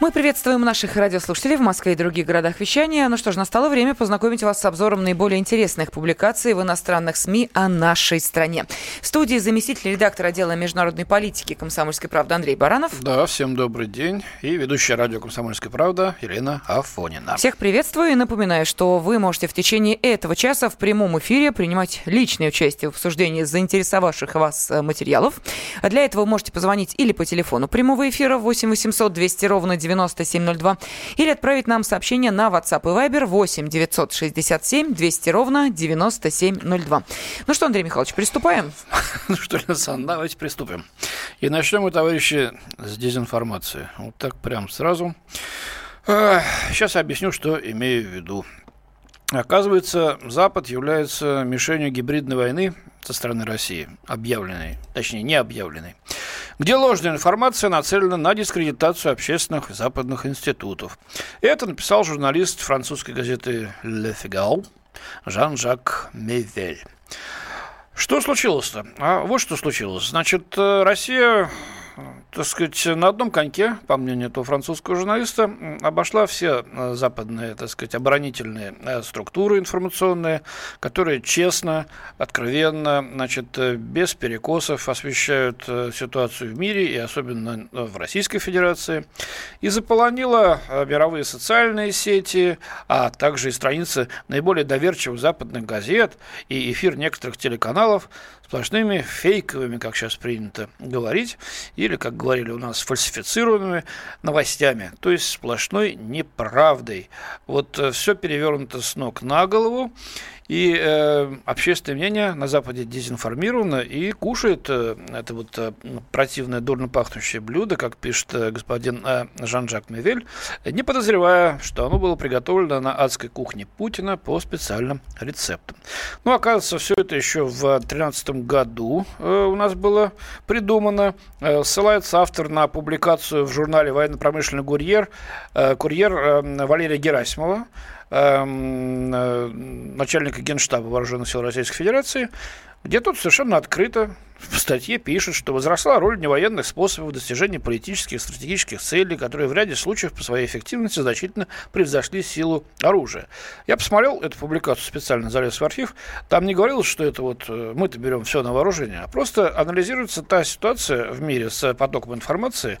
Мы приветствуем наших радиослушателей в Москве и других городах вещания. Ну что ж, настало время познакомить вас с обзором наиболее интересных публикаций в иностранных СМИ о нашей стране. В студии заместитель редактора отдела международной политики «Комсомольской правды» Андрей Баранов. Да, всем добрый день. И ведущая радио «Комсомольская правда» Елена Афонина. Всех приветствую и напоминаю, что вы можете в течение этого часа в прямом эфире принимать личное участие в обсуждении заинтересовавших вас э, материалов. Для этого вы можете позвонить или по телефону прямого эфира 8 800 200 ровно 9702 или отправить нам сообщение на WhatsApp и Viber 8 967 200 ровно 9702. Ну что, Андрей Михайлович, приступаем? Ну что, Александр, давайте приступим. И начнем мы, товарищи, с дезинформации. Вот так прям сразу. Сейчас я объясню, что имею в виду. Оказывается, Запад является мишенью гибридной войны со стороны России, объявленной, точнее, не объявленной, где ложная информация нацелена на дискредитацию общественных западных институтов. И это написал журналист французской газеты «Le Figaro» Жан-Жак Мевель. Что случилось-то? А вот что случилось. Значит, э, Россия так сказать, на одном коньке, по мнению этого французского журналиста, обошла все э, западные, так сказать, оборонительные э, структуры информационные, которые честно, откровенно, значит, э, без перекосов освещают ситуацию в мире и особенно в Российской Федерации, и заполонила мировые социальные сети, а также и страницы наиболее доверчивых западных газет и эфир некоторых телеканалов сплошными фейковыми, как сейчас принято говорить, или, как говорили у нас, фальсифицируемыми новостями, то есть сплошной неправдой. Вот э, все перевернуто с ног на голову, и э, общественное мнение на Западе дезинформировано и кушает э, это вот э, противное, дурно пахнущее блюдо, как пишет э, господин э, Жан-Жак Мевель, не подозревая, что оно было приготовлено на адской кухне Путина по специальным рецептам. Ну, оказывается, все это еще в 2013 году э, у нас было придумано. Э, ссылается автор на публикацию в журнале «Военно-промышленный курьер», э, курьер э, Валерия Герасимова, начальника Генштаба Вооруженных сил Российской Федерации, где тот совершенно открыто в статье пишет, что возросла роль невоенных способов достижения политических и стратегических целей, которые в ряде случаев по своей эффективности значительно превзошли силу оружия. Я посмотрел эту публикацию специально, залез в архив. Там не говорилось, что это вот э, мы-то берем все на вооружение, а просто анализируется та ситуация в мире с потоком информации,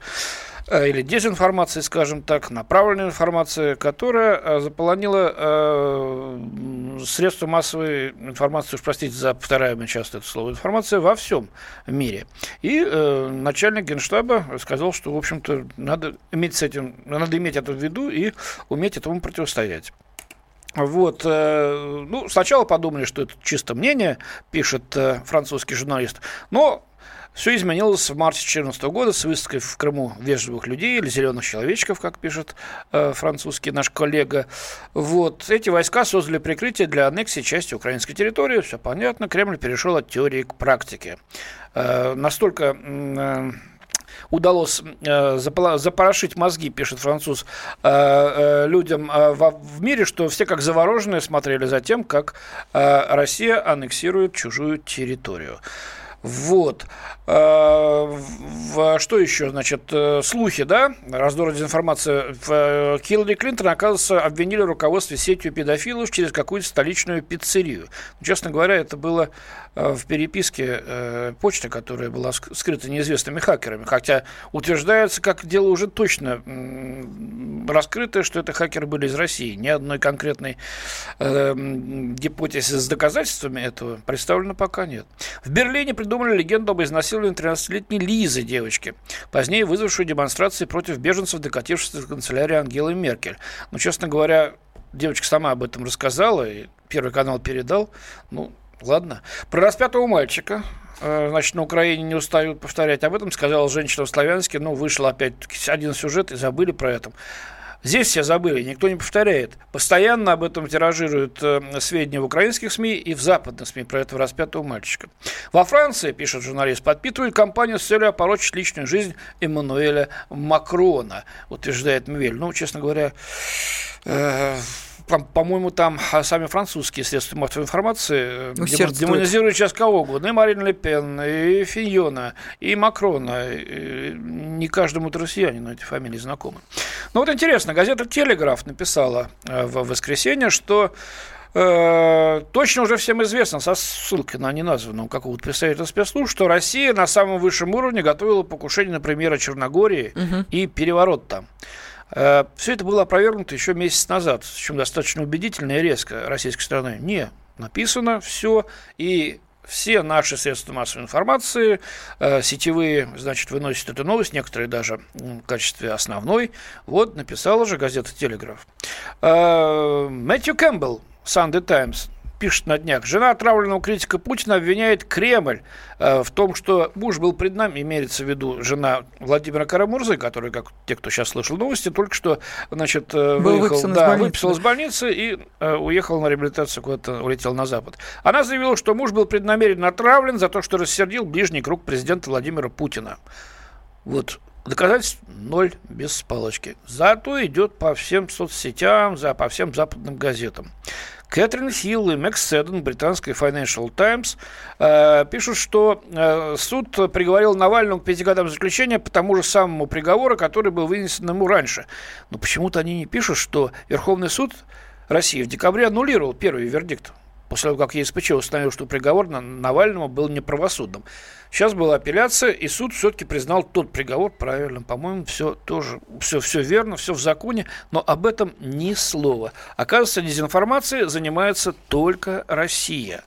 Э, или дезинформации, скажем так, направленной информации, которая э, заполонила э, средства массовой информации, уж простите за повторяемое часто это слово, информация во всем мире. И э, начальник генштаба сказал, что, в общем-то, надо иметь с этим, надо иметь это в виду и уметь этому противостоять. Вот, э, ну, сначала подумали, что это чисто мнение, пишет э, французский журналист, но все изменилось в марте 2014 года с выставкой в Крыму вежливых людей или зеленых человечков, как пишет э, французский наш коллега. Вот. Эти войска создали прикрытие для аннексии части украинской территории. Все понятно. Кремль перешел от теории к практике. Э, настолько э, удалось э, запорошить мозги, пишет француз, э, э, людям э, в, в мире, что все как завороженные смотрели за тем, как э, Россия аннексирует чужую территорию. Вот. А, что еще? Значит, э, слухи, да? Раздор дезинформация. Э, Хиллари Клинтон, оказывается, обвинили руководство сетью педофилов через какую-то столичную пиццерию. Честно говоря, это было э, в переписке почты, которая была скрыта неизвестными хакерами. Хотя утверждается, как дело уже точно раскрыто, что это хакеры были из России. Ни одной конкретной гипотезы с доказательствами этого представлено пока нет. В Берлине придумали легенду об изнасиловании 13-летней Лизы, девочки, позднее вызвавшую демонстрации против беженцев, докатившихся в канцелярии Ангелы Меркель. Но, честно говоря, девочка сама об этом рассказала, и Первый канал передал. Ну, ладно. Про распятого мальчика, э, значит, на Украине не устают повторять об этом, сказала женщина в Славянске, ну, вышел опять один сюжет и забыли про это. Здесь все забыли, никто не повторяет. Постоянно об этом тиражируют э, сведения в украинских СМИ и в западных СМИ про этого распятого мальчика. Во Франции, пишет журналист, подпитывают кампанию с целью опорочить личную жизнь Эммануэля Макрона, утверждает Мвель. Ну, честно говоря, э, по-моему, там а, сами французские средства массовой информации демонизируют сейчас кого угодно. И Марин Ле Пен, и Финьона, и Макрона. И не каждому россиянину эти фамилии знакомы. Ну вот интересно, газета «Телеграф» написала в воскресенье, что Э, точно уже всем известно, со ссылкой на неназванного какого-то представителя спецслужб, что Россия на самом высшем уровне готовила покушение на премьера Черногории угу. и переворот там. Э, Все это было опровергнуто еще месяц назад, причем достаточно убедительно и резко российской стороны. Не, написано все, и все наши средства массовой информации, э, сетевые, значит, выносят эту новость, некоторые даже в качестве основной. Вот написала же газета «Телеграф». Э, Мэтью Кэмпбелл, Sunday Times пишет на днях. Жена отравленного критика Путина обвиняет Кремль э, в том, что муж был пред нами, имеется в виду жена Владимира Карамурзы, который, как те, кто сейчас слышал новости, только что, значит, э, выехал, да, из выписал из больницы и э, уехал на реабилитацию куда-то, улетел на Запад. Она заявила, что муж был преднамеренно отравлен за то, что рассердил ближний круг президента Владимира Путина. Вот Доказательств ноль без палочки. Зато идет по всем соцсетям, за, по всем западным газетам. Кэтрин Хилл и Мэкс Седден, британской Financial Times, э, пишут, что э, суд приговорил Навального к пяти годам заключения по тому же самому приговору, который был вынесен ему раньше. Но почему-то они не пишут, что Верховный суд России в декабре аннулировал первый вердикт после того, как ЕСПЧ установил, что приговор на Навальному был неправосудным. Сейчас была апелляция, и суд все-таки признал тот приговор правильным. По-моему, все тоже, все, все верно, все в законе, но об этом ни слова. Оказывается, дезинформацией занимается только Россия.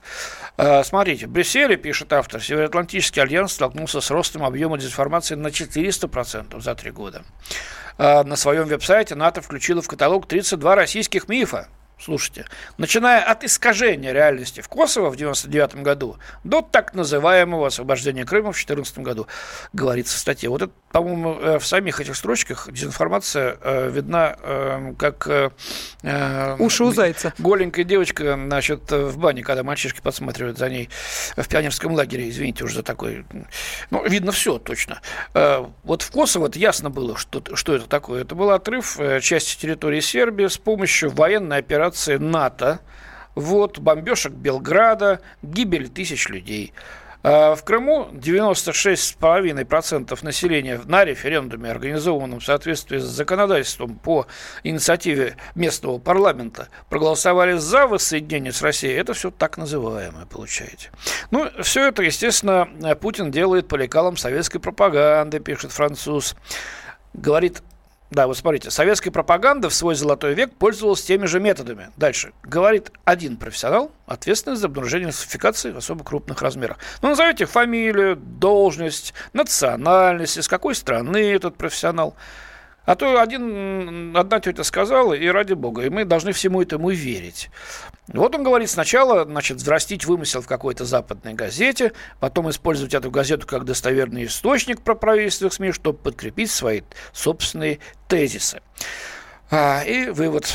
А, смотрите, в Брюсселе, пишет автор, Североатлантический альянс столкнулся с ростом объема дезинформации на 400% за три года. А, на своем веб-сайте НАТО включило в каталог 32 российских мифа, Слушайте, начиная от искажения реальности в Косово в 1999 году до так называемого освобождения Крыма в 2014 году, говорится в статье. Вот это, по-моему, э, в самих этих строчках дезинформация э, видна э, как... Э, э, Уши у зайца. Голенькая девочка, значит, в бане, когда мальчишки подсматривают за ней в пионерском лагере. Извините уже за такой... Ну, видно все точно. Э, вот в Косово ясно было, что, что это такое. Это был отрыв э, части территории Сербии с помощью военной операции операции НАТО, вот, бомбежек Белграда, гибель тысяч людей. А в Крыму 96,5% населения на референдуме, организованном в соответствии с законодательством по инициативе местного парламента, проголосовали за воссоединение с Россией. Это все так называемое, получаете. Ну, все это, естественно, Путин делает по лекалам советской пропаганды, пишет француз. Говорит да, вот смотрите, советская пропаганда в свой золотой век пользовалась теми же методами. Дальше. Говорит один профессионал, ответственный за обнаружение фальсификации в особо крупных размерах. Ну, назовите фамилию, должность, национальность, из какой страны этот профессионал. А то один, одна тетя сказала, и ради бога, и мы должны всему этому верить. Вот он говорит, сначала, значит, взрастить вымысел в какой-то западной газете, потом использовать эту газету как достоверный источник про правительственных СМИ, чтобы подкрепить свои собственные тезисы. А, и вывод.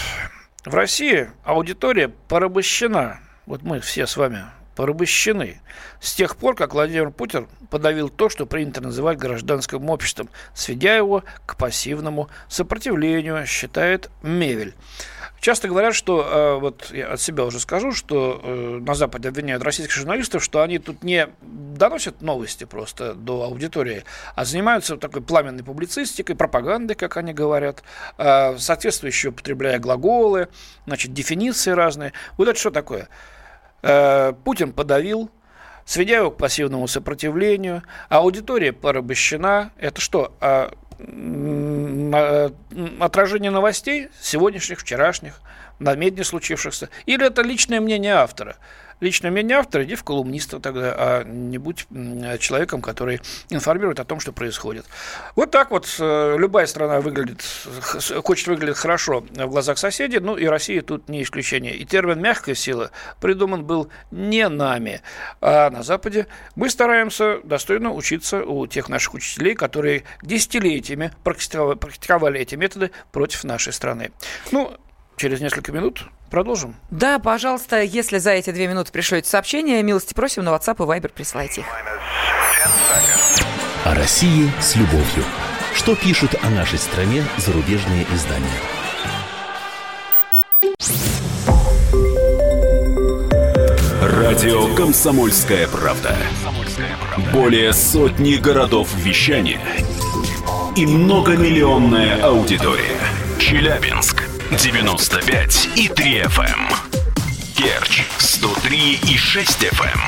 В России аудитория порабощена. Вот мы все с вами порабощены с тех пор, как Владимир Путин подавил то, что принято называть гражданским обществом, сведя его к пассивному сопротивлению, считает Мевель. Часто говорят, что, э, вот я от себя уже скажу, что э, на Западе обвиняют российских журналистов, что они тут не доносят новости просто до аудитории, а занимаются такой пламенной публицистикой, пропагандой, как они говорят, э, соответствующие употребляя глаголы, значит, дефиниции разные. Вот это что такое? Э, Путин подавил, сведя его к пассивному сопротивлению, аудитория порабощена. Это что? А, а, отражение новостей сегодняшних, вчерашних, намедни случившихся? Или это личное мнение автора? Личное мнение автора, иди в колумниста тогда, а не будь человеком, который информирует о том, что происходит. Вот так вот э, любая страна выглядит, хочет выглядеть хорошо в глазах соседей, ну и Россия тут не исключение. И термин «мягкая сила» придуман был не нами, а на Западе. Мы стараемся достойно учиться у тех наших учителей, которые десятилетиями практиковали эти методы против нашей страны. Ну, через несколько минут Продолжим? Да, пожалуйста, если за эти две минуты пришлете сообщение, милости просим на WhatsApp и Viber присылайте их. О России с любовью. Что пишут о нашей стране зарубежные издания? Радио «Комсомольская правда». Более сотни городов вещания – и многомиллионная аудитория. Челябинск 95 и 3 FM. Керчь 103 и 6 FM.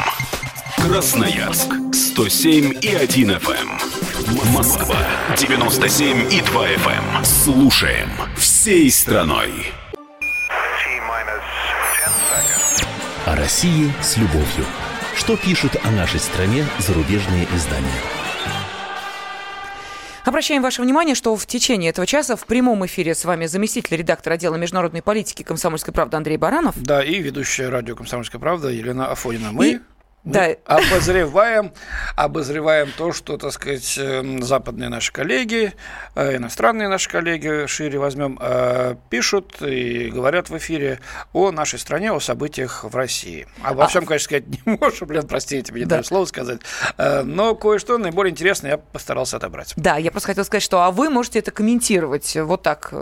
Красноярск 107 и 1 FM. Москва 97 и 2 FM. Слушаем всей страной. О России с любовью. Что пишут о нашей стране зарубежные издания? Обращаем ваше внимание, что в течение этого часа в прямом эфире с вами заместитель редактора отдела международной политики «Комсомольской правды» Андрей Баранов. Да, и ведущая радио «Комсомольская правда» Елена Афонина. Мы... И да. обозреваем, обозреваем то, что, так сказать, эм, западные наши коллеги, э, иностранные наши коллеги, шире возьмем, э, пишут и говорят в эфире о нашей стране, о событиях в России. Обо а... всем, конечно, сказать не можем, блин, простите, мне да. слово сказать, э, но кое-что наиболее интересное я постарался отобрать. Да, я просто хотел сказать, что а вы можете это комментировать вот так,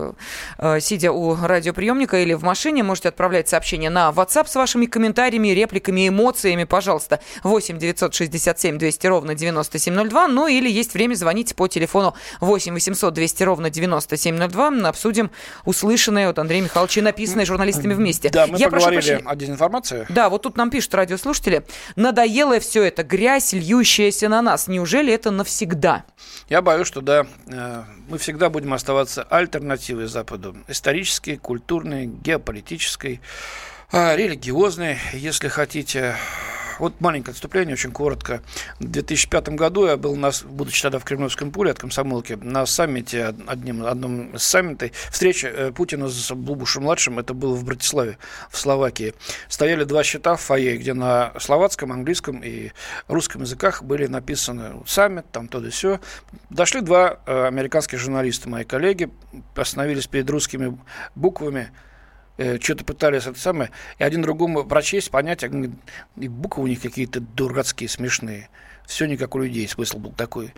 сидя у радиоприемника или в машине, можете отправлять сообщение на WhatsApp с вашими комментариями, репликами, эмоциями, пожалуйста пожалуйста, 8 967 200 ровно 9702. Ну или есть время, звоните по телефону 8 800 200 ровно 9702. Обсудим услышанное от Андрея Михайловича, написанное журналистами вместе. Да, мы Я поговорили о дезинформации. Да, вот тут нам пишут радиослушатели. Надоело все это, грязь, льющаяся на нас. Неужели это навсегда? Я боюсь, что да, э, мы всегда будем оставаться альтернативой Западу. Исторической, культурной, геополитической, а, религиозной, если хотите. Вот маленькое отступление, очень коротко. В 2005 году я был, на, будучи тогда в Кремлевском пуле от комсомолки, на саммите, одним, одном из саммитов, встреча э, Путина с Блубушем-младшим, это было в Братиславе, в Словакии. Стояли два счета в фойе, где на словацком, английском и русском языках были написаны саммит, там то да все. Дошли два э, американских журналиста, мои коллеги, остановились перед русскими буквами, Э, что-то пытались это самое, и один другому прочесть, понять, а, и буквы у них какие-то дурацкие, смешные. Все не как у людей, смысл был такой.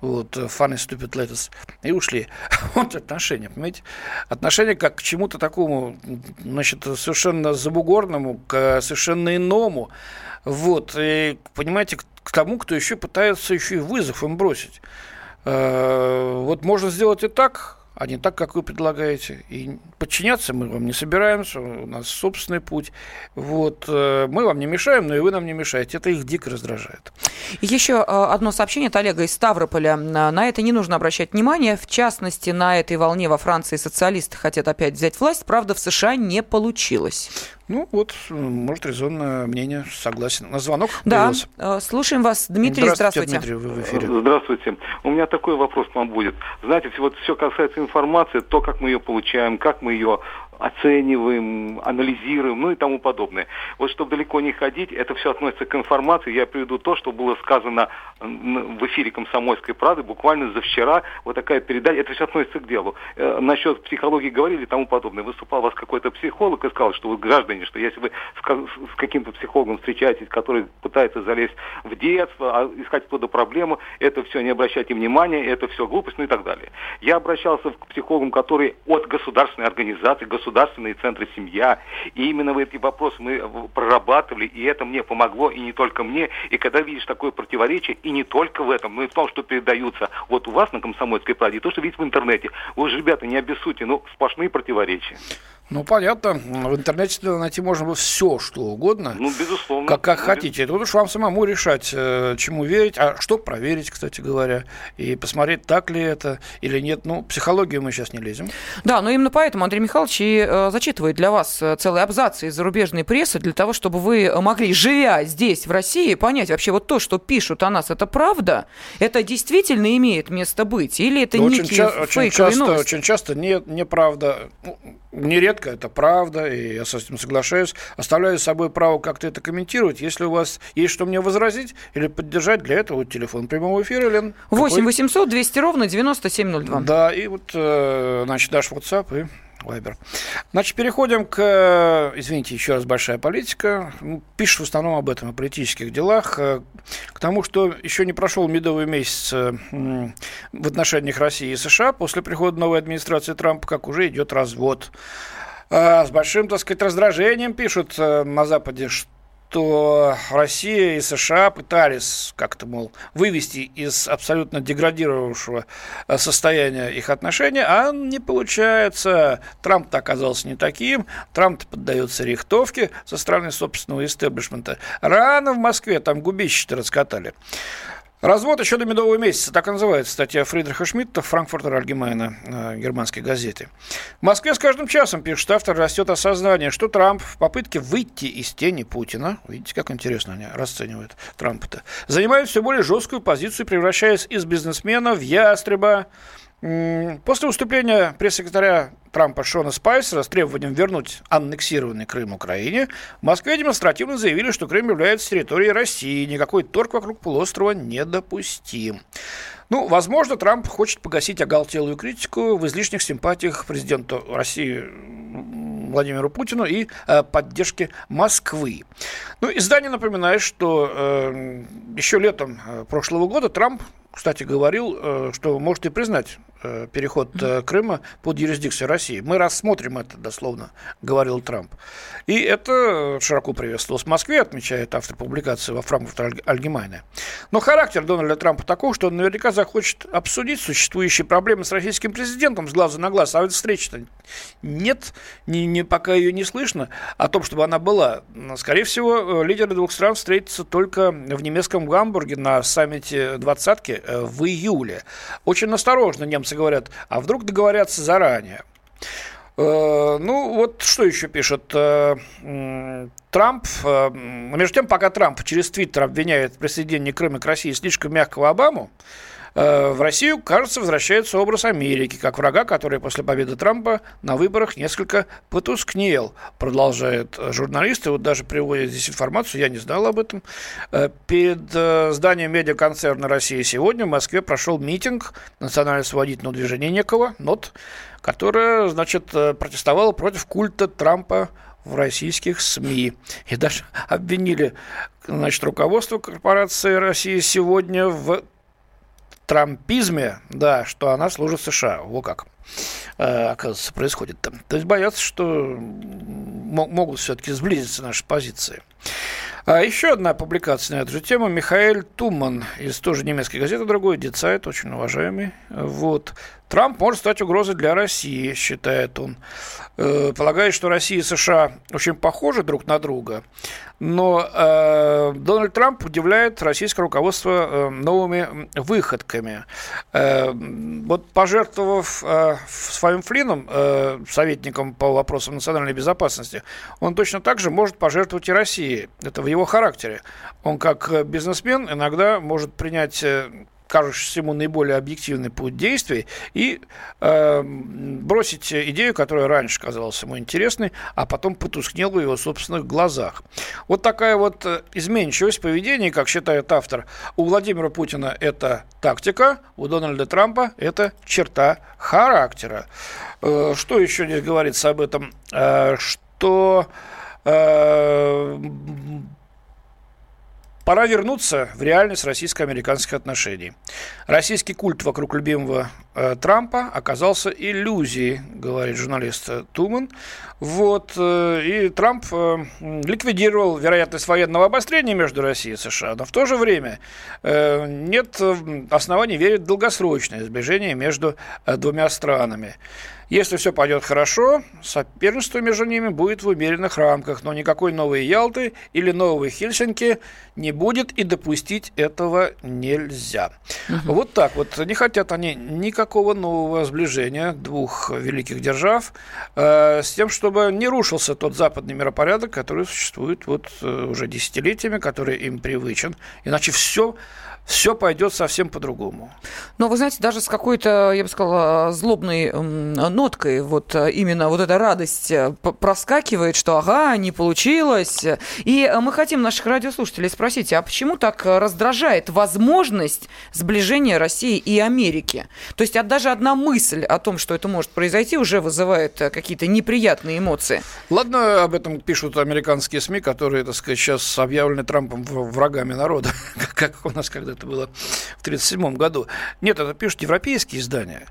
Вот, э, funny stupid letters. И ушли. Вот отношения, понимаете? Отношения как к чему-то такому, значит, совершенно забугорному, к совершенно иному. Вот, и, понимаете, к тому, кто еще пытается еще и вызов им бросить. Э, вот можно сделать и так, а не так, как вы предлагаете. И подчиняться мы вам не собираемся, у нас собственный путь. Вот, э, мы вам не мешаем, но и вы нам не мешаете. Это их дико раздражает. Еще э, одно сообщение от Олега из Ставрополя. На это не нужно обращать внимание. В частности, на этой волне во Франции социалисты хотят опять взять власть. Правда, в США не получилось. Ну, вот, может, резонное мнение, согласен. На звонок Да, появился. Э, слушаем вас. Дмитрий, здравствуйте. Дмитрий, вы в эфире. Здравствуйте. У меня такой вопрос к вам будет. Знаете, вот все касается информации, то, как мы ее получаем, как мы ее оцениваем, анализируем, ну и тому подобное. Вот чтобы далеко не ходить, это все относится к информации. Я приведу то, что было сказано в эфире «Комсомольской правды» буквально за вчера. Вот такая передача, это все относится к делу. Э, насчет психологии говорили и тому подобное. Выступал у вас какой-то психолог и сказал, что вы граждане, что если вы с каким-то психологом встречаетесь, который пытается залезть в детство, а искать оттуда проблему, это все не обращайте внимания, это все глупость, ну и так далее. Я обращался к психологам, которые от государственной организации, государственные центры семья. И именно в эти вопросы мы прорабатывали, и это мне помогло, и не только мне. И когда видишь такое противоречие, и не только в этом, но и в том, что передаются вот у вас на Комсомольской правде, то, что видите в интернете. Вы же, ребята, не обессудьте, ну, сплошные противоречия. Ну, понятно. В интернете найти можно было все, что угодно. Ну, безусловно. Как, как ну, хотите. Тут уж вам самому решать, э, чему верить, а что проверить, кстати говоря, и посмотреть, так ли это или нет. Ну, психологию мы сейчас не лезем. Да, но именно поэтому Андрей Михайлович и э, зачитывает для вас э, целый абзац из зарубежной прессы, для того, чтобы вы могли, живя здесь, в России, понять вообще вот то, что пишут о нас, это правда? Это действительно имеет место быть? Или это но некие очень, очень часто, очень часто не, неправда. Нередко это правда, и я с этим соглашаюсь. Оставляю с собой право как-то это комментировать. Если у вас есть что мне возразить или поддержать, для этого вот телефон прямого эфира, Лен. 8 800 200 ровно 9702. Да, и вот, э, значит, наш WhatsApp и Вайбер. Значит, переходим к, э, извините, еще раз большая политика. Ну, пишет в основном об этом, о политических делах. Э, к тому, что еще не прошел медовый месяц э, в отношениях России и США после прихода новой администрации Трампа, как уже идет развод. С большим, так сказать, раздражением пишут на Западе, что Россия и США пытались как-то, мол, вывести из абсолютно деградировавшего э, состояния их отношения, а не получается. Трамп-то оказался не таким, Трамп поддается рихтовке со стороны собственного истеблишмента. Рано в Москве там губище-то раскатали. Развод еще до медового месяца, так и называется статья Фридриха Шмидта в Франкфуртер Альгемайна, э, германской газеты. В Москве с каждым часом, пишет автор, растет осознание, что Трамп в попытке выйти из тени Путина, видите, как интересно они расценивают Трампа-то, занимает все более жесткую позицию, превращаясь из бизнесмена в ястреба, После выступления пресс-секретаря Трампа Шона Спайсера с требованием вернуть аннексированный Крым Украине, в Москве демонстративно заявили, что Крым является территорией России, никакой торг вокруг полуострова недопустим. Ну, возможно, Трамп хочет погасить оголтелую критику в излишних симпатиях президенту России Владимиру Путину и э, поддержке Москвы. Ну, издание напоминает, что э, еще летом э, прошлого года Трамп кстати, говорил, э, что может и признать Э, переход э, Крыма под юрисдикцию России. Мы рассмотрим это, дословно, говорил Трамп. И это широко приветствовалось в Москве, отмечает автор публикации во Франкфурте Альгемайне. Но характер Дональда Трампа такой, что он наверняка захочет обсудить существующие проблемы с российским президентом с глаза на глаз. А вот встречи-то нет, не, не, пока ее не слышно. О том, чтобы она была. Скорее всего, лидеры двух стран встретятся только в немецком Гамбурге на саммите двадцатки в июле. Очень осторожно немцы говорят, а вдруг договорятся заранее. Э, ну, вот что еще пишет э, Трамп. Э, между тем, пока Трамп через Твиттер обвиняет присоединение Крыма к России слишком мягкого Обаму, Э, в Россию, кажется, возвращается образ Америки, как врага, который после победы Трампа на выборах несколько потускнел, продолжает журналист. И вот даже приводит здесь информацию, я не знал об этом. Э, перед э, зданием медиаконцерна России сегодня в Москве прошел митинг национально-освободительного движения некого, НОТ, которое, значит, протестовало против культа Трампа в российских СМИ. И даже обвинили значит, руководство корпорации России сегодня в трампизме, да, что она служит США. Во как, э, оказывается, происходит там. То есть боятся, что могут все-таки сблизиться наши позиции. А еще одна публикация на эту же тему. Михаил Туман из тоже немецкой газеты, другой, Дицайт, очень уважаемый. Вот. Трамп может стать угрозой для России, считает он. Э, полагает, что Россия и США очень похожи друг на друга. Но э, Дональд Трамп удивляет российское руководство э, новыми выходками. Э, вот пожертвовав э, своим Флином, э, советником по вопросам национальной безопасности, он точно так же может пожертвовать и России. Это в его характере. Он как бизнесмен иногда может принять э, кажущийся ему наиболее объективный путь действий, и э, бросить идею, которая раньше казалась ему интересной, а потом потускнела в его собственных глазах. Вот такая вот э, изменчивость поведения, как считает автор, у Владимира Путина это тактика, у Дональда Трампа это черта характера. Э, что еще здесь говорится об этом? Э, что э, Пора вернуться в реальность российско-американских отношений. Российский культ вокруг любимого Трампа оказался иллюзией, говорит журналист Туман. Вот, э, и Трамп э, ликвидировал вероятность военного обострения между Россией и США, но в то же время э, нет э, оснований верить в долгосрочное сближение между э, двумя странами. Если все пойдет хорошо, соперничество между ними будет в умеренных рамках, но никакой новой Ялты или новой Хельсинки не будет, и допустить этого нельзя. Угу. Вот так вот. Не хотят они никакого нового сближения двух великих держав э, с тем, чтобы не рушился тот западный миропорядок, который существует вот э, уже десятилетиями, который им привычен. Иначе все все пойдет совсем по-другому. Но вы знаете, даже с какой-то, я бы сказала, злобной ноткой вот э, именно вот эта радость э, проскакивает, что ага, не получилось. И мы хотим наших радиослушателей спросить, а почему так раздражает возможность сближения России и Америки? То есть даже одна мысль о том, что это может произойти, уже вызывает э, какие-то неприятные эмоции. Ладно, об этом пишут американские СМИ, которые, так сказать, сейчас объявлены Трампом врагами народа, как у нас когда это было в 1937 году. Нет, это пишут европейские издания.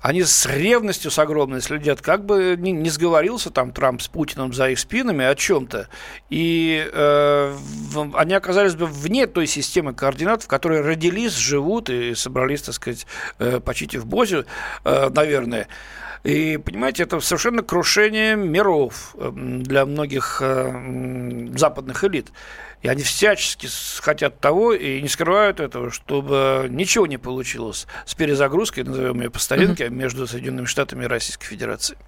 они с ревностью с огромной следят, как бы не, не сговорился там Трамп с Путиным за их спинами о чем-то, и э, в, они оказались бы вне той системы координат, в которой родились, живут и собрались, так сказать, э, почти в Бозе, э, наверное. И, понимаете, это совершенно крушение миров э, для многих э, западных элит. И они всячески хотят того и не скрывают этого, чтобы ничего не получилось с перезагрузкой, назовем ее по старинке, угу. между Соединенными Штатами и Российской Федерацией.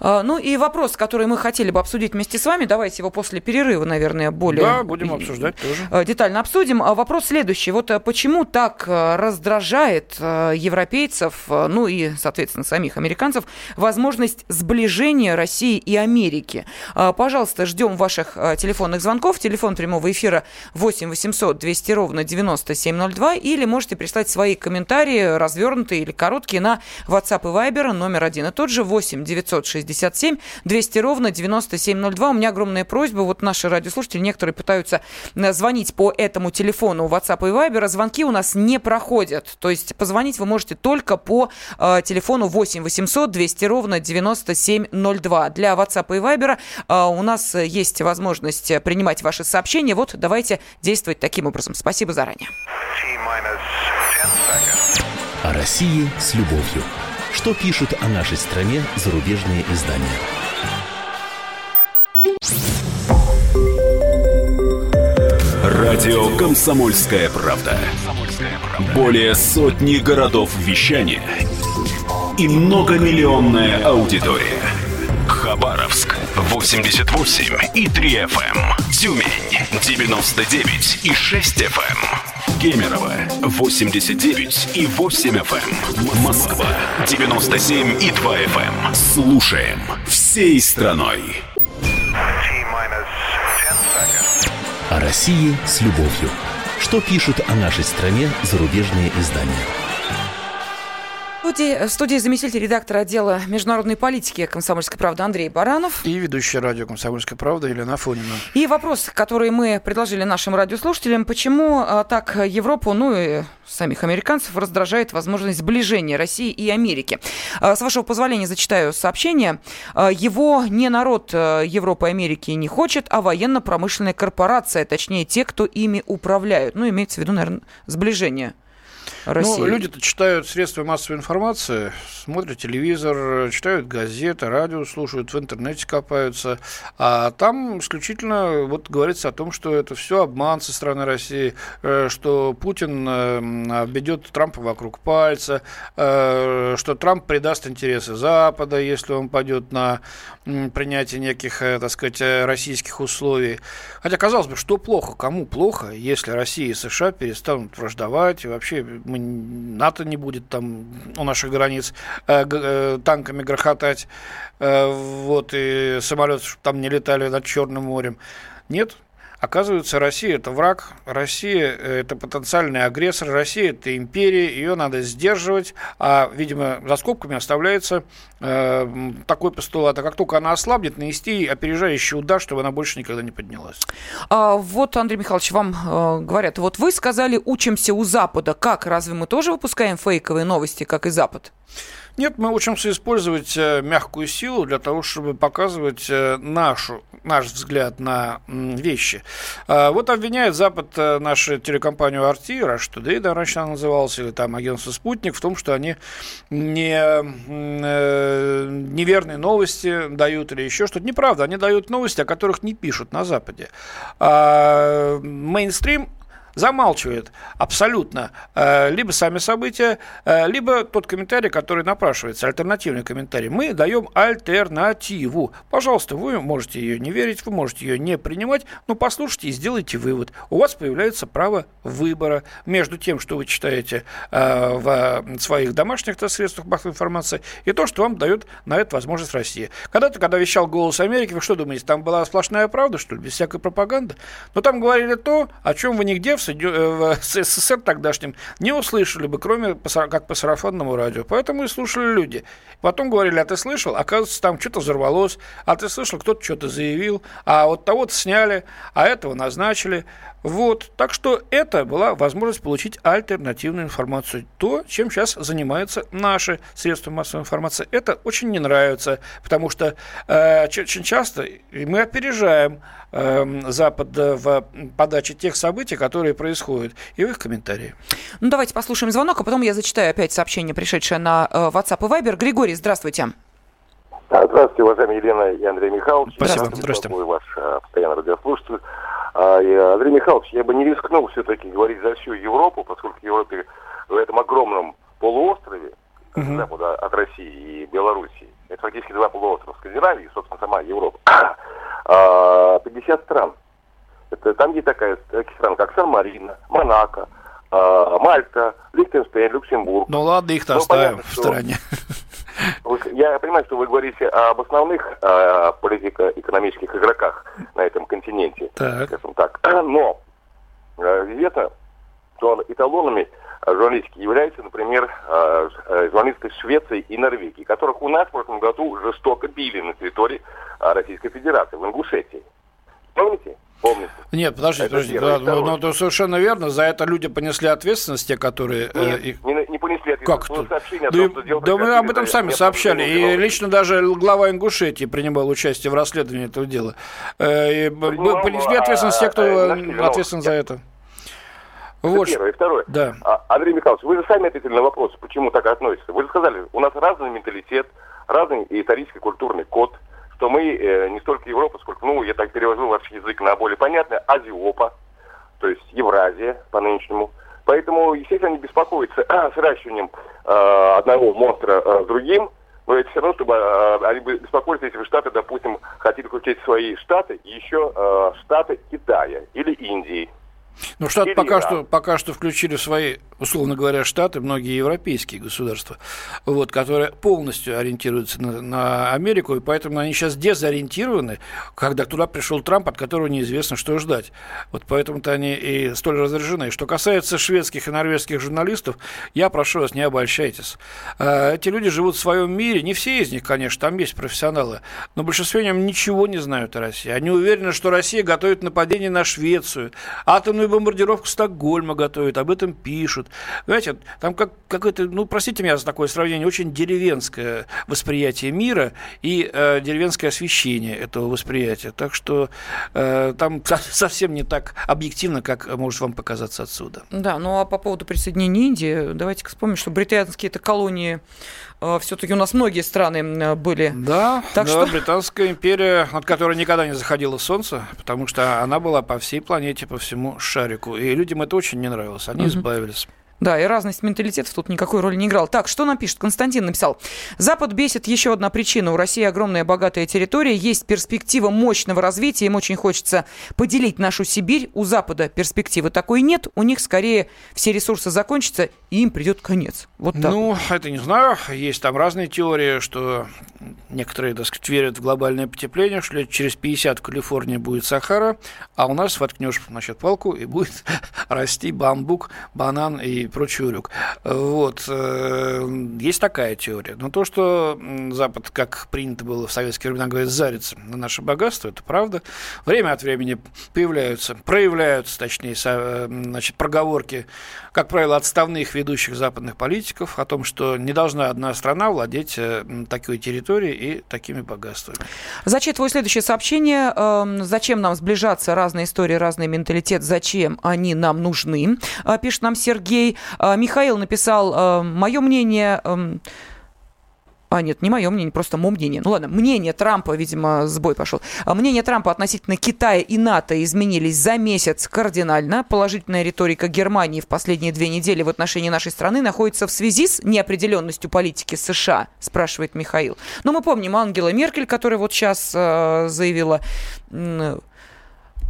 А, ну и вопрос, который мы хотели бы обсудить вместе с вами, давайте его после перерыва, наверное, более... Да, будем обсуждать тоже. А, детально обсудим. А вопрос следующий. Вот а, почему так раздражает европейцев, ну и, соответственно, самих американцев, возможность сближения России и Америки? Пожалуйста, ждем ваших телефонных звонков. Телефон прямого эфира эфира 8 800 200 ровно 9702 или можете прислать свои комментарии, развернутые или короткие, на WhatsApp и Viber номер один и тот же 8 967 200 ровно 9702. У меня огромная просьба, вот наши радиослушатели, некоторые пытаются э, звонить по этому телефону WhatsApp и Viber, звонки у нас не проходят. То есть позвонить вы можете только по э, телефону 8 800 200 ровно 9702. Для WhatsApp и Viber э, у нас есть возможность принимать ваши сообщения. Вот давайте действовать таким образом. Спасибо заранее. О России с любовью. Что пишут о нашей стране зарубежные издания? Радио «Комсомольская правда». Более сотни городов вещания и многомиллионная аудитория. Хабаровск 88 и 3 FM. Тюмень 99 и 6 FM. Кемерово 89 и 8 FM. Москва 97 и 2 FM. Слушаем всей страной. О России с любовью. Что пишут о нашей стране зарубежные издания? Студии, в студии заместитель редактора отдела международной политики «Комсомольской правды» Андрей Баранов. И ведущая радио «Комсомольская правда» Елена Фонина. И вопрос, который мы предложили нашим радиослушателям, почему а, так Европу, ну и самих американцев раздражает возможность сближения России и Америки. А, с вашего позволения зачитаю сообщение. А, его не народ Европы и Америки не хочет, а военно-промышленная корпорация, точнее те, кто ими управляют. Ну, имеется в виду, наверное, сближение России? Ну, люди-то читают средства массовой информации, смотрят телевизор, читают газеты, радио слушают, в интернете копаются. А там исключительно вот говорится о том, что это все обман со стороны России, э, что Путин э, обведет Трампа вокруг пальца, э, что Трамп предаст интересы Запада, если он пойдет на принятие неких, так сказать, российских условий. Хотя, казалось бы, что плохо? Кому плохо, если Россия и США перестанут враждовать, и вообще мы, НАТО не будет там у наших границ э, э, танками грохотать, э, вот, и самолеты там не летали над Черным морем. Нет, Оказывается, Россия – это враг, Россия – это потенциальный агрессор, Россия – это империя, ее надо сдерживать, а, видимо, за скобками оставляется э, такой постулат, а как только она ослабнет, нанести опережающий удар, чтобы она больше никогда не поднялась. А, вот, Андрей Михайлович, вам э, говорят, вот вы сказали, учимся у Запада. Как, разве мы тоже выпускаем фейковые новости, как и Запад? Нет, мы учимся использовать э, мягкую силу для того, чтобы показывать э, нашу, наш взгляд на вещи. А, вот обвиняет Запад э, нашу телекомпанию RT, Rush Today, да, раньше она называлась, или там агентство «Спутник», в том, что они не, неверные новости дают или еще что-то. Неправда, они дают новости, о которых не пишут на Западе. А мейнстрим замалчивает абсолютно э, либо сами события, э, либо тот комментарий, который напрашивается, альтернативный комментарий. Мы даем альтернативу. Пожалуйста, вы можете ее не верить, вы можете ее не принимать, но послушайте и сделайте вывод. У вас появляется право выбора между тем, что вы читаете э, в своих домашних средствах массовой информации, и то, что вам дает на это возможность Россия. Когда-то, когда вещал «Голос Америки», вы что думаете, там была сплошная правда, что ли, без всякой пропаганды? Но там говорили то, о чем вы нигде в, в СССР тогдашнем не услышали бы, кроме как по сарафанному радио. Поэтому и слушали люди. Потом говорили, а ты слышал? Оказывается, там что-то взорвалось, а ты слышал, кто-то что-то заявил, а вот того-то сняли, а этого назначили. Вот. Так что это была возможность получить альтернативную информацию. То, чем сейчас занимаются наши средства массовой информации. Это очень не нравится, потому что э, очень часто мы опережаем э, Запад в подаче тех событий, которые происходят, и в их комментарии. Ну, давайте послушаем звонок, а потом я зачитаю опять сообщение, пришедшее на э, WhatsApp и Viber. Григорий, здравствуйте. Здравствуйте, уважаемые Елена и Андрей Михайлович. Спасибо. Здравствуйте. Здравствуйте. ваш э, постоянный радиослушатель. А, Андрей Михайлович, я бы не рискнул все-таки говорить за всю Европу, поскольку в Европе в этом огромном полуострове, угу. запада от России и Белоруссии, это фактически два полуострова Скандинавии, собственно, сама Европа, 50 а, стран. Это там есть такая, страны, как Сан-Марино, Монако, а, Мальта, Лихтенштейн, Люксембург. Ну ладно, их-то ну, оставим понятно, в стороне. Я понимаю, что вы говорите об основных э, политико-экономических игроках на этом континенте, так. скажем так. Но э, известно, что эталонами журналистики являются, например, э, журналисты Швеции и Норвегии, которых у нас в прошлом году жестоко били на территории Российской Федерации, в Ингушетии. Помните? помните. Нет, подождите, это подождите. Да, ну, ну, это совершенно верно. За это люди понесли ответственность, те, которые... Нет, э, их... не, не понесли ответственность. Как это? Да, том, что да мы об этом сами сообщали. И лично даже глава Ингушетии принимал участие в расследовании этого дела. Э, Принимал, понесли ответственность те, кто а, ответственен за это. Вот. Это первое. И второе. Да. А, Андрей Михайлович, вы же сами ответили на вопрос, почему так относятся. Вы же сказали, у нас разный менталитет, разный исторический культурный код – что мы э, не столько Европа, сколько, ну, я так перевожу ваш язык на более понятный, Азиопа, то есть Евразия по-нынешнему. Поэтому, естественно, они беспокоятся э, сращиванием э, одного монстра э, с другим, но это все равно, чтобы э, они беспокоились, если бы Штаты, допустим, хотели включить свои Штаты, еще э, Штаты Китая или Индии. Ну, Штаты пока что, пока что включили в свои, условно говоря, Штаты, многие европейские государства, вот, которые полностью ориентируются на, на Америку, и поэтому они сейчас дезориентированы, когда туда пришел Трамп, от которого неизвестно, что ждать. Вот поэтому-то они и столь раздражены. Что касается шведских и норвежских журналистов, я прошу вас, не обольщайтесь. А, эти люди живут в своем мире, не все из них, конечно, там есть профессионалы, но большинство нем ничего не знают о России. Они уверены, что Россия готовит нападение на Швецию, атомную бомбардировку Стокгольма готовят, об этом пишут. Знаете, там как, какое-то, ну, простите меня за такое сравнение, очень деревенское восприятие мира и э, деревенское освещение этого восприятия. Так что э, там совсем не так объективно, как может вам показаться отсюда. Да, ну а по поводу присоединения Индии, давайте вспомним, что британские это колонии э, все-таки у нас многие страны были. Да, так да, что... Британская империя, от которой никогда не заходило солнце, потому что она была по всей планете, по всему шарику. И людям это очень не нравилось. Они угу. избавились. Да, и разность менталитетов тут никакой роли не играл. Так, что нам пишет? Константин написал. Запад бесит еще одна причина. У России огромная богатая территория, есть перспектива мощного развития, им очень хочется поделить нашу Сибирь. У Запада перспективы такой нет, у них скорее все ресурсы закончатся, и им придет конец. Вот так. Ну, это не знаю. Есть там разные теории, что некоторые, так сказать, верят в глобальное потепление, что лет через 50 в Калифорнии будет Сахара, а у нас воткнешь, значит, палку, и будет расти бамбук, банан и прочий урюк. Вот. Э, есть такая теория. Но то, что Запад, как принято было в советские времена говорить, зарится на наше богатство, это правда. Время от времени появляются, проявляются, точнее, э, значит, проговорки, как правило, отставных ведущих западных политиков о том, что не должна одна страна владеть э, такой территорией и такими богатствами. Зачитываю следующее сообщение. Эм, зачем нам сближаться? Разные истории, разный менталитет. Зачем они нам нужны? Пишет нам Сергей. А, Михаил написал, мое мнение... А, нет, не мое мнение, просто мое мнение. Ну ладно, мнение Трампа, видимо, сбой пошел. А, мнение Трампа относительно Китая и НАТО изменились за месяц кардинально. Положительная риторика Германии в последние две недели в отношении нашей страны находится в связи с неопределенностью политики США, спрашивает Михаил. Но мы помним Ангела Меркель, которая вот сейчас э, заявила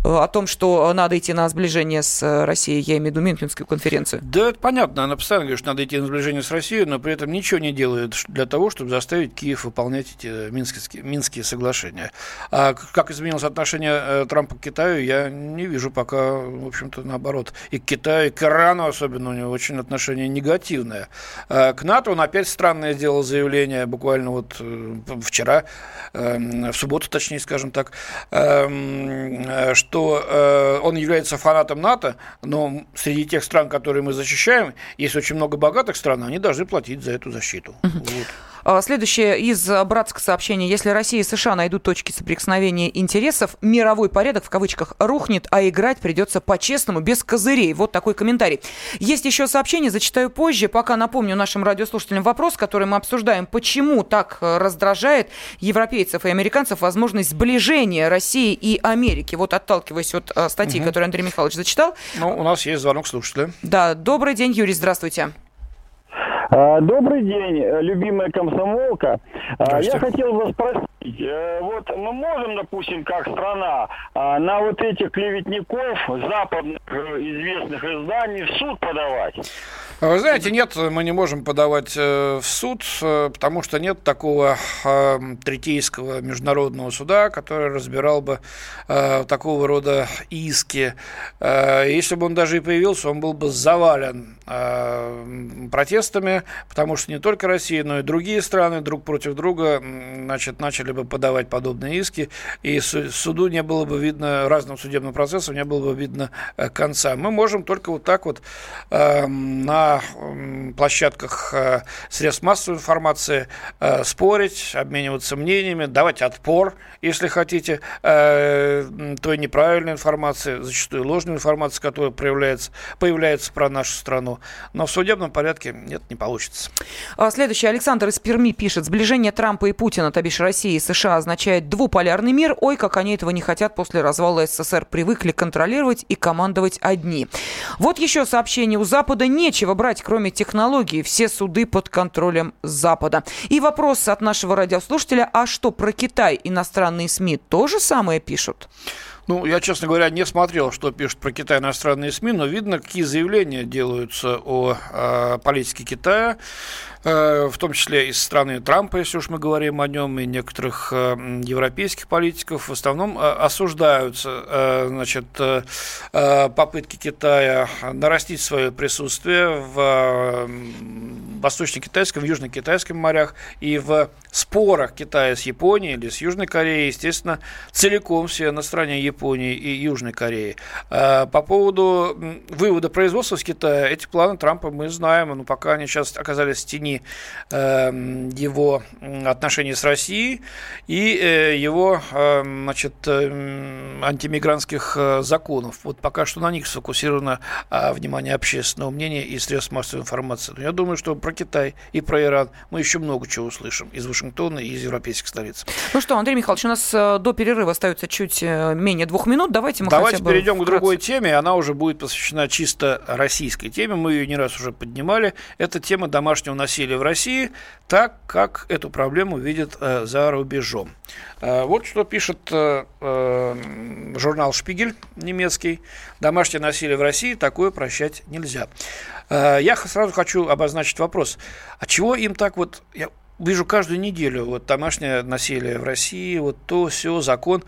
о том, что надо идти на сближение с Россией, я имею в виду Мюнхенскую конференцию? Да, это понятно. Она постоянно говорит, что надо идти на сближение с Россией, но при этом ничего не делает для того, чтобы заставить Киев выполнять эти минские, минские соглашения. А как изменилось отношение Трампа к Китаю, я не вижу пока, в общем-то, наоборот. И к Китаю, и к Ирану особенно у него очень отношение негативное. А к НАТО он опять странное сделал заявление, буквально вот вчера, в субботу, точнее, скажем так, что что э, он является фанатом НАТО, но среди тех стран, которые мы защищаем, есть очень много богатых стран, они должны платить за эту защиту. Uh-huh. Вот. А, следующее из братского сообщения. Если Россия и США найдут точки соприкосновения интересов, мировой порядок в кавычках рухнет, а играть придется по-честному, без козырей. Вот такой комментарий. Есть еще сообщение, зачитаю позже. Пока напомню нашим радиослушателям вопрос, который мы обсуждаем. Почему так э, раздражает европейцев и американцев возможность сближения России и Америки? Вот отталкиваясь от э, статьи, угу. которую Андрей Михайлович зачитал. Ну, у нас есть звонок слушателя. Да, добрый день, Юрий, здравствуйте. А, добрый день, любимая комсомолка. А, я хотел вас спросить, э, вот мы можем, допустим, как страна, а, на вот этих клеветников западных э, известных изданий в суд подавать? Вы знаете, нет, мы не можем подавать э, в суд, потому что нет такого третейского международного суда, который разбирал бы такого рода иски. Если бы он даже и появился, он был бы завален протестами, потому что не только Россия, но и другие страны друг против друга значит, начали бы подавать подобные иски, и суду не было бы видно, разным судебным процессам не было бы видно э, конца. Мы можем только вот так вот э, на площадках средств массовой информации э, спорить, обмениваться мнениями, давать отпор, если хотите, э, той неправильной информации, зачастую ложной информации, которая проявляется, появляется про нашу страну. Но в судебном порядке нет, не получится. А, следующий. Александр из Перми пишет. Сближение Трампа и Путина, то бишь России и США, означает двуполярный мир. Ой, как они этого не хотят после развала СССР. Привыкли контролировать и командовать одни. Вот еще сообщение. У Запада нечего брать, кроме технологий. Все суды под контролем Запада. И вопрос от нашего радиослушателя. А что про Китай иностранные СМИ то же самое пишут? Ну, я, честно говоря, не смотрел, что пишут про Китай иностранные СМИ, но видно, какие заявления делаются о э, политике Китая. Э, в том числе из страны Трампа, если уж мы говорим о нем, и некоторых э, европейских политиков, в основном э, осуждаются значит, попытки Китая нарастить свое присутствие в восточно-китайском, в южно-китайском морях и в спорах Китая с Японией или с Южной Кореей, естественно, целиком все на стороне Японии и Южной Кореи. По поводу вывода производства с Китая, эти планы Трампа мы знаем, но пока они сейчас оказались в тени плане эм, его отношений с Россией и э, его эм, значит, эм, антимигрантских э, законов. Вот пока что на них сфокусировано а, внимание общественного мнения и средств массовой информации. Но я думаю, что про Китай и про Иран мы еще много чего услышим из Вашингтона и из европейских столиц. Ну что, Андрей Михайлович, у нас э, до перерыва остается чуть менее двух минут. Давайте мы Давайте хотя бы перейдем вкратце. к другой теме. Она уже будет посвящена чисто российской теме. Мы ее не раз уже поднимали. Это тема домашнего насилия насилия в России, так как эту проблему видят э, за рубежом. Э, вот что пишет э, э, журнал «Шпигель» немецкий. «Домашнее насилие в России, такое прощать нельзя». Э, я сразу хочу обозначить вопрос. А чего им так вот... Я вижу каждую неделю вот домашнее насилие в России, вот то, все, закон.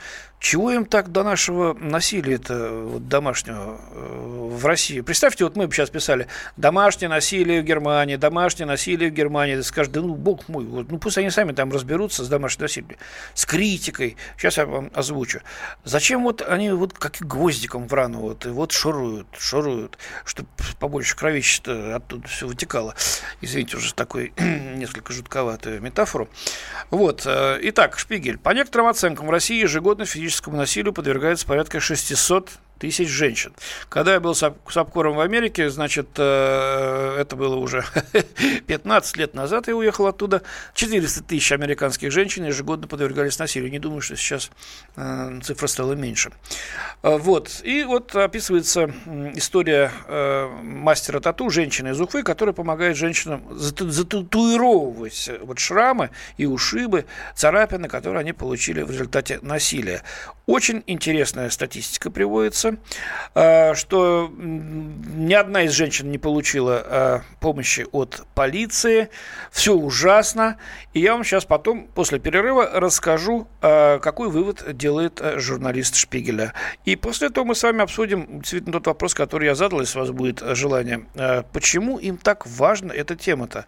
Чего им так до нашего насилия-то вот, домашнего э, в России? Представьте, вот мы сейчас писали «домашнее насилие в Германии», «домашнее насилие в Германии». Скажут, да ну, бог мой, вот, ну пусть они сами там разберутся с домашним насилием, с критикой. Сейчас я вам озвучу. Зачем вот они вот как гвоздиком в рану вот, и вот шуруют, шуруют, чтобы побольше кровища оттуда все вытекало. Извините, уже такой несколько жутковатую метафору. Вот. Э, итак, Шпигель. По некоторым оценкам в России ежегодно физически физическому насилию подвергается порядка 600 тысяч женщин. Когда я был с обкором в Америке, значит, э, это было уже 15 лет назад, я уехал оттуда, 400 тысяч американских женщин ежегодно подвергались насилию. Не думаю, что сейчас э, цифра стала меньше. Э, вот. И вот описывается история мастера тату, женщины из Уфы, которая помогает женщинам зататуировывать вот шрамы и ушибы, царапины, которые они получили в результате насилия. Очень интересная статистика приводится, э, что ни одна из женщин не получила э, помощи от полиции. Все ужасно. И я вам сейчас потом, после перерыва, расскажу, э, какой вывод делает журналист Шпигеля. И после этого мы с вами обсудим действительно тот вопрос, который я задал, если у вас будет желание. Почему им так важна эта тема-то?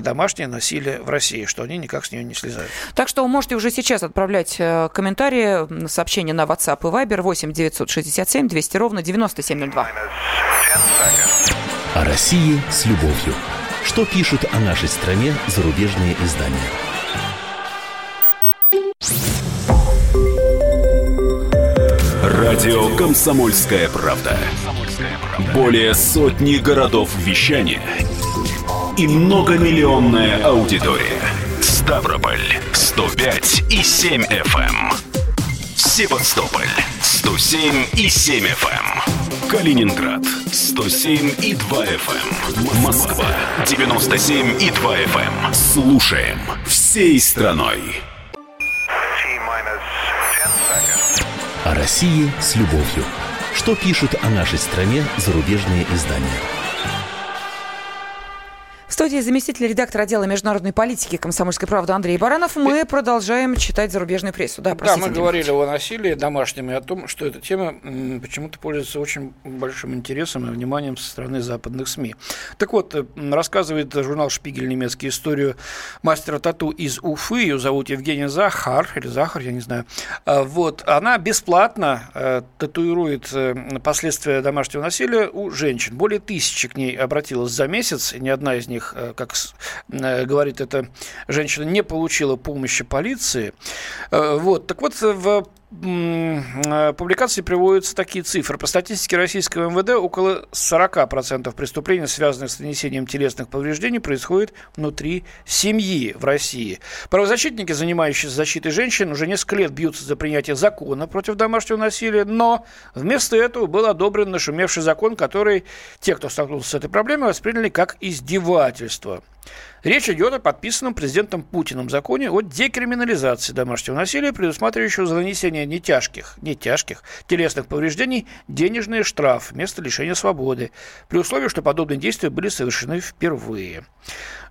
Домашнее насилие в России, что они никак с нее не слезают. Так что вы можете уже сейчас отправлять комментарии, сообщения на WhatsApp и Viber 8 967 200 ровно 9702. О России с любовью. Что пишут о нашей стране зарубежные издания? Радио «Комсомольская правда». Более сотни городов вещания и многомиллионная аудитория. Ставрополь 105 и 7 FM. Севастополь 107 и 7 FM. Эм. Калининград 107 и 2 FM. Эм. Москва 97 и 2 FM. Эм. Слушаем всей страной. О России с любовью. Что пишут о нашей стране зарубежные издания? Студии заместитель редактора отдела международной политики комсомольской правды Андрей Баранов. Мы продолжаем читать зарубежную прессу. Да, да мы говорили о насилии домашнем и о том, что эта тема почему-то пользуется очень большим интересом и вниманием со стороны западных СМИ. Так вот, э, рассказывает журнал «Шпигель» немецкий историю мастера тату из Уфы. Ее зовут Евгения Захар, или Захар, я не знаю. А, вот, она бесплатно э, татуирует э, последствия домашнего насилия у женщин. Более тысячи к ней обратилась за месяц, и ни одна из них э, как э, говорит эта женщина, не получила помощи полиции. Э, вот. Так вот, в публикации приводятся такие цифры. По статистике российского МВД, около 40% преступлений, связанных с нанесением телесных повреждений, происходит внутри семьи в России. Правозащитники, занимающиеся защитой женщин, уже несколько лет бьются за принятие закона против домашнего насилия, но вместо этого был одобрен нашумевший закон, который те, кто столкнулся с этой проблемой, восприняли как издевательство. Речь идет о подписанном президентом Путиным законе о декриминализации домашнего насилия, предусматривающего за нанесение не тяжких, не тяжких телесных повреждений денежный штраф вместо лишения свободы, при условии, что подобные действия были совершены впервые.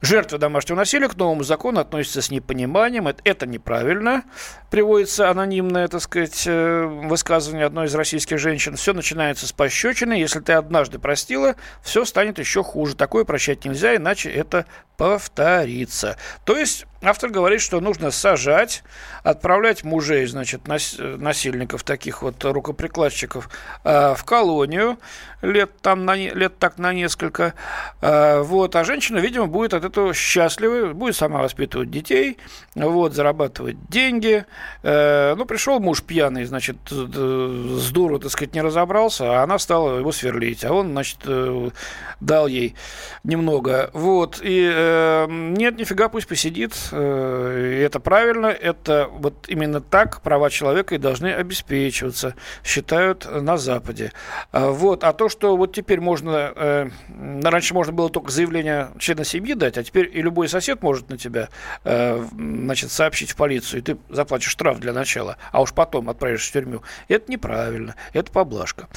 Жертвы домашнего насилия к новому закону относятся с непониманием. Это, это неправильно. Приводится анонимное, так сказать, э, высказывание одной из российских женщин. Все начинается с пощечины. Если ты однажды простила, все станет еще хуже. Такое прощать нельзя, иначе это повторится. То есть автор говорит, что нужно сажать, отправлять мужей, значит, насильников, таких вот рукоприкладчиков, э, в колонию лет, там на, лет так на несколько. Э, вот, а женщина, видимо, будет от этого счастлива, будет сама воспитывать детей, вот, зарабатывать деньги. Э, ну, пришел муж пьяный, значит, с дуру, так сказать, не разобрался, а она стала его сверлить, а он, значит, дал ей немного. Вот, и нет, нифига, пусть посидит, это правильно, это вот именно так права человека и должны обеспечиваться, считают на Западе. А вот. А то, что вот теперь можно, э, раньше можно было только заявление члена семьи дать, а теперь и любой сосед может на тебя э, значит, сообщить в полицию, и ты заплатишь штраф для начала, а уж потом отправишь в тюрьму. Это неправильно, это поблажка.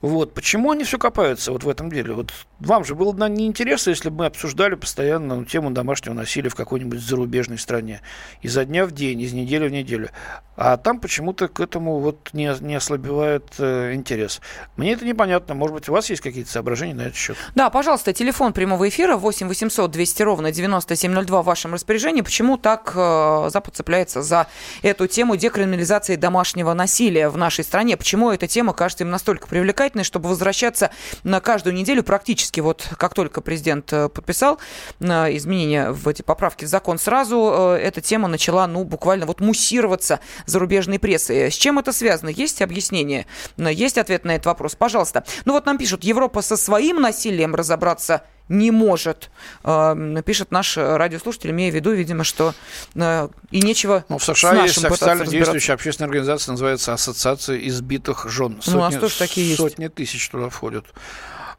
Вот. Почему они все копаются вот в этом деле? Вот вам же было неинтересно, если бы мы обсуждали постоянно ну, тему домашнего насилия в какой-нибудь зарубежной стране. Изо дня в день, из недели в неделю. А там почему-то к этому вот не, не ослабевает э, интерес. Мне это непонятно. Может быть, у вас есть какие-то соображения на этот счет? Да, пожалуйста, телефон прямого эфира 8 800 200 ровно 9702 в вашем распоряжении. Почему так э, Запад цепляется за эту тему декриминализации домашнего насилия в нашей стране? Почему эта тема кажется им настолько привлекательной? Обязательной, чтобы возвращаться на каждую неделю практически. Вот как только президент э, подписал изменения в эти поправки в закон, сразу эта тема начала, ну, буквально вот муссироваться зарубежной прессой. С чем это связано? Есть объяснение? Есть ответ на этот вопрос? Пожалуйста. Ну вот нам пишут, Европа со своим насилием разобраться не может, э, пишет наш радиослушатель, имея в виду, видимо, что э, и нечего Ну, в США есть официально действующая общественная организация, называется Ассоциация избитых жен. Сотни, ну, у нас тоже такие сотни есть. тысяч туда входят.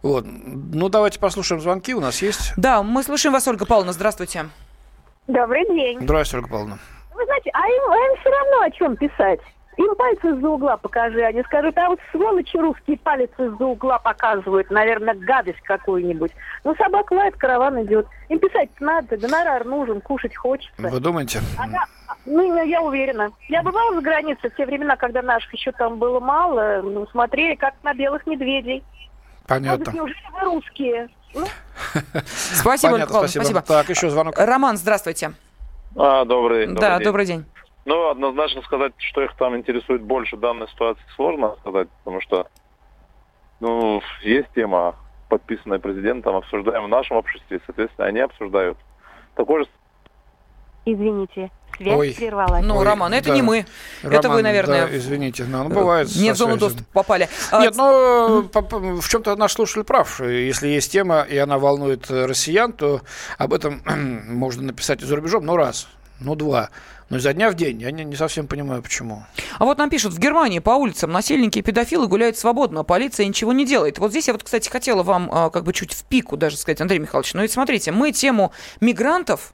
Вот. Ну, давайте послушаем звонки. У нас есть? Да, мы слушаем вас, Ольга Павловна. Здравствуйте. Добрый день. Здравствуйте, Ольга Павловна. Вы знаете, а им, а им все равно о чем писать. Им пальцы из-за угла покажи. Они скажут, а вот сволочи русские палец из-за угла показывают. Наверное, гадость какую-нибудь. Ну, собака лает, караван идет. Им писать надо, гонорар нужен, кушать хочется. Вы думаете? Она, ну, я уверена. Я бывала за границей в те времена, когда наших еще там было мало. Ну, смотрели, как на белых медведей. Понятно. неужели вы русские? Ну? Спасибо, Понятно, спасибо. спасибо. Так, еще звонок. Роман, здравствуйте. А, добрый, добрый Да, день. добрый день. Ну, однозначно сказать, что их там интересует больше данной ситуации, сложно сказать, потому что, ну, есть тема, подписанная президентом, обсуждаем в нашем обществе, соответственно, они обсуждают. Такой же... Извините, связь Ой. прервалась. Ну, Ой, Роман, это да. не мы. Роман, это вы, наверное... Да, извините, но ну, бывает. Не в зону доступа попали. Нет, ну, в чем-то наш слушатель прав. Если есть тема, и она волнует россиян, то об этом можно написать и за рубежом, ну, раз, ну, два. Но изо дня в день. Я не, не совсем понимаю, почему. А вот нам пишут, в Германии по улицам насильники и педофилы гуляют свободно, а полиция ничего не делает. Вот здесь я вот, кстати, хотела вам а, как бы чуть в пику даже сказать, Андрей Михайлович. Но ведь смотрите, мы тему мигрантов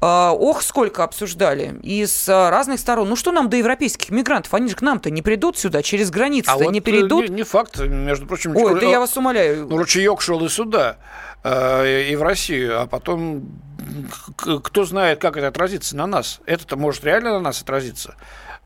Uh, ох, сколько обсуждали. Из uh, разных сторон. Ну что нам до европейских мигрантов? Они же к нам-то не придут сюда, через границу а вот не перейдут. Не, не факт, между прочим. Ой, да я вас умоляю. Ну, ручеек шел и сюда, э, и в Россию, а потом кто знает, как это отразится на нас. Это-то может реально на нас отразиться.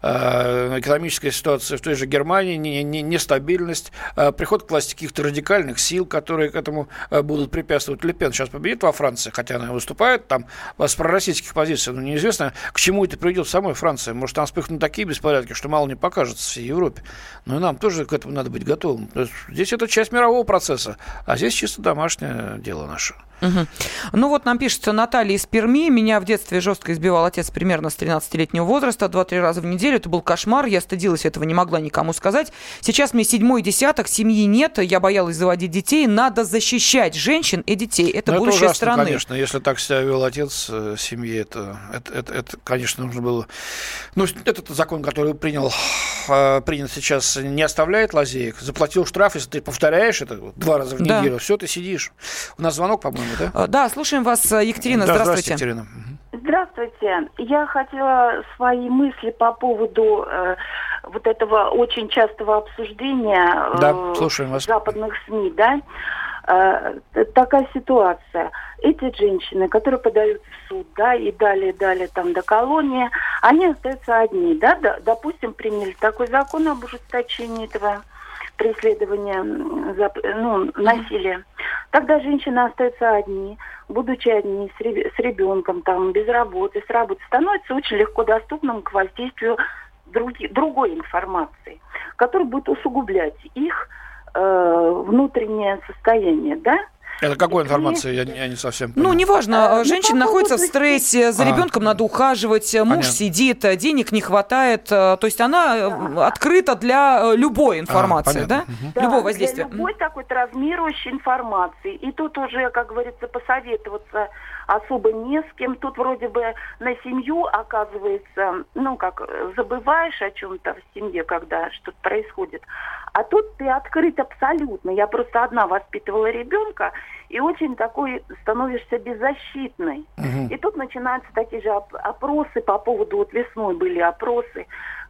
Э, экономическая ситуация в той же Германии, нестабильность, не, не приход к власти каких-то радикальных сил, которые к этому э, будут препятствовать. Лепен сейчас победит во Франции, хотя она выступает там с пророссийских позиций, но неизвестно, к чему это приведет в самой Франции. Может, там вспыхнут такие беспорядки, что мало не покажется всей Европе. Но и нам тоже к этому надо быть готовым. Здесь это часть мирового процесса, а здесь чисто домашнее дело наше. Угу. Ну вот нам пишет Наталья из Перми. Меня в детстве жестко избивал отец примерно с 13-летнего возраста, два-три раза в неделю. Это был кошмар. Я стыдилась этого, не могла никому сказать. Сейчас мне седьмой десяток, семьи нет, я боялась заводить детей. Надо защищать женщин и детей. Это Но ну, будущее это ужасно, страны. конечно. Если так себя вел отец э, семьи, это, это, это, это, конечно, нужно было... Ну, этот закон, который принял, э, принят сейчас, не оставляет лазеек. Заплатил штраф, если ты повторяешь это два раза в неделю, да. все, ты сидишь. У нас звонок, по-моему, да? А, да, слушаем вас, э, Екатерина. Да, здравствуйте. здравствуйте, Екатерина. Здравствуйте. Я хотела свои мысли по поводу э, вот этого очень частого обсуждения да, слушаем вас. западных СМИ, да. Э, такая ситуация. Эти женщины, которые подают в суд, да, и далее, далее там до колонии, они остаются одни, да, допустим, приняли такой закон об ужесточении этого преследования, ну, насилия. Тогда женщины остаются одни, будучи одни, с ребенком, там, без работы, с работы, становится очень легко доступным к воздействию други, другой информации, которая будет усугублять их э, внутреннее состояние, да? Это какой информации? Я, я не совсем понимаю. Ну, неважно. А, Женщина ну, находится в стрессе, за а. ребенком надо ухаживать, муж Понятно. сидит, денег не хватает. То есть она открыта для любой информации, а, да? Угу. да? Любого воздействия. Для любой такой травмирующей информации. И тут уже, как говорится, посоветоваться особо не с кем. Тут вроде бы на семью, оказывается, ну, как забываешь о чем-то в семье, когда что-то происходит. А тут ты открыт абсолютно. Я просто одна воспитывала ребенка, и очень такой становишься беззащитной. Угу. И тут начинаются такие же опросы по поводу, вот весной были опросы,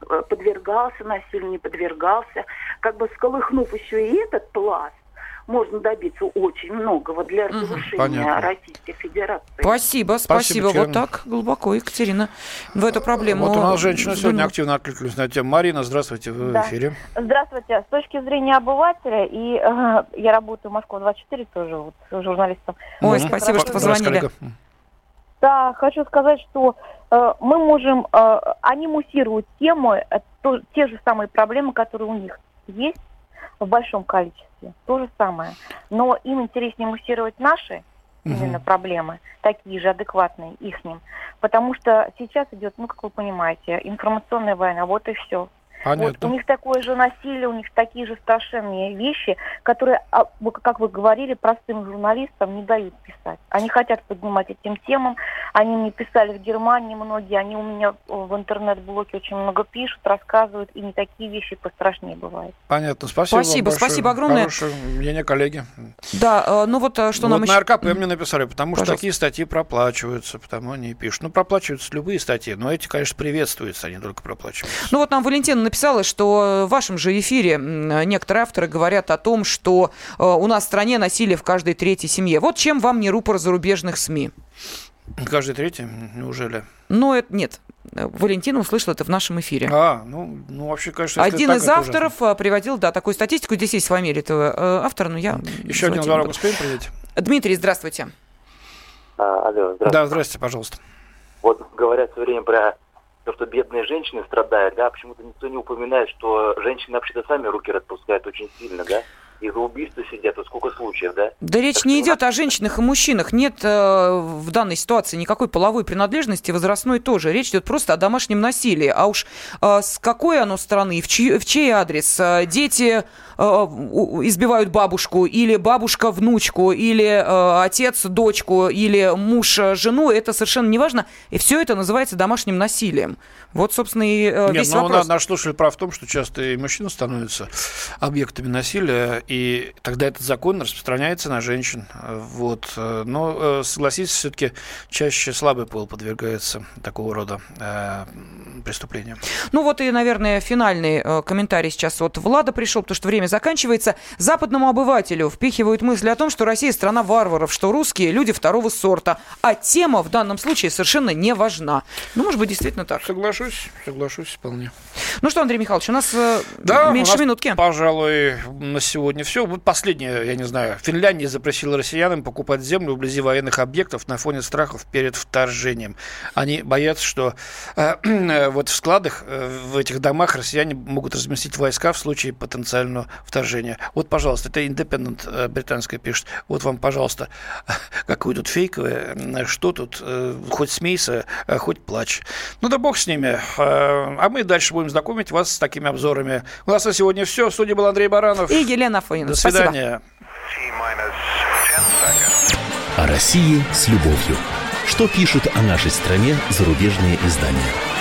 э, подвергался насилию, не подвергался, как бы сколыхнув еще и этот пласт, можно добиться очень многого для разрушения угу, Российской Федерации. Спасибо, спасибо. спасибо вот так глубоко, Екатерина, в эту проблему. Вот у нас женщина сегодня активно откликнулись на тему. Марина, здравствуйте, вы да. в эфире. Здравствуйте. С точки зрения обывателя, и э, я работаю в Москва-24 тоже, вот, журналистом. Ой, угу. спасибо, что позвонили. Да, хочу сказать, что э, мы можем, э, они муссируют темы, э, то, те же самые проблемы, которые у них есть, в большом количестве. То же самое. Но им интереснее муссировать наши именно проблемы, такие же адекватные их ним. Потому что сейчас идет, ну, как вы понимаете, информационная война, вот и все. Вот у них такое же насилие, у них такие же страшенные вещи, которые, а, как вы говорили, простым журналистам не дают писать. Они хотят поднимать этим темам. Они мне писали в Германии многие, они у меня в интернет-блоке очень много пишут, рассказывают, и не такие вещи пострашнее бывают. Понятно, спасибо. Спасибо, спасибо огромное. Хорошее мнение, коллеги. Да, э, ну вот э, что вот нам на еще... РКП мне написали, потому Пожалуйста. что такие статьи проплачиваются, потому они пишут. Ну, проплачиваются любые статьи, но эти, конечно, приветствуются, они только проплачиваются. Ну вот нам Валентина написала, что в вашем же эфире некоторые авторы говорят о том, что э, у нас в стране насилие в каждой третьей семье. Вот чем вам не рупор зарубежных СМИ? Каждый третий? Неужели? Ну, это нет. Валентина услышала это в нашем эфире. А, ну, ну вообще, конечно, Один из авторов ужасно. приводил, да, такую статистику. Здесь есть фамилия этого э, автора, но я... Еще один звонок успеем принять? Дмитрий, здравствуйте. А, алло, здравствуйте. Да, здравствуйте, пожалуйста. Вот говорят все время про то, что бедные женщины страдают, да, почему-то никто не упоминает, что женщины вообще-то сами руки распускают очень сильно, да, и за убийство сидят, вот сколько случаев, да? Да речь так не идет о женщинах и мужчинах. Нет э, в данной ситуации никакой половой принадлежности, возрастной тоже. Речь идет просто о домашнем насилии. А уж э, с какой оно страны, в чей, в чей адрес? Э, дети э, избивают бабушку, или бабушка внучку, или э, отец дочку, или муж жену, это совершенно не важно. И все это называется домашним насилием. Вот, собственно, и э, Нет, весь ну, вопрос. Наш слушатель прав в том, что часто и мужчины становятся объектами насилия, и тогда этот закон распространяется на женщин. Вот. Но, э, согласитесь, все-таки чаще слабый пол подвергается такого рода э, преступлениям. Ну вот и, наверное, финальный э, комментарий сейчас от Влада пришел, потому что время заканчивается. Западному обывателю впихивают мысли о том, что Россия страна варваров, что русские люди второго сорта, а тема в данном случае совершенно не важна. Ну, может быть, действительно так. Соглашусь, соглашусь вполне. Ну что, Андрей Михайлович, у нас э, да, меньше у нас, минутки. пожалуй, на сегодня все. Вот последнее, я не знаю. Финляндия запретила россиянам покупать землю вблизи военных объектов на фоне страхов перед вторжением. Они боятся, что э, вот в складах, э, в этих домах россияне могут разместить войска в случае потенциального вторжения. Вот, пожалуйста, это Independent э, британская пишет. Вот вам, пожалуйста, какое тут фейковое, что тут, э, хоть смейся, хоть плачь. Ну да бог с ними. А мы дальше будем знакомить вас с такими обзорами. У нас на сегодня все. В студии был Андрей Баранов. И Елена Фойна. До свидания. О России с любовью. Что пишут о нашей стране зарубежные издания?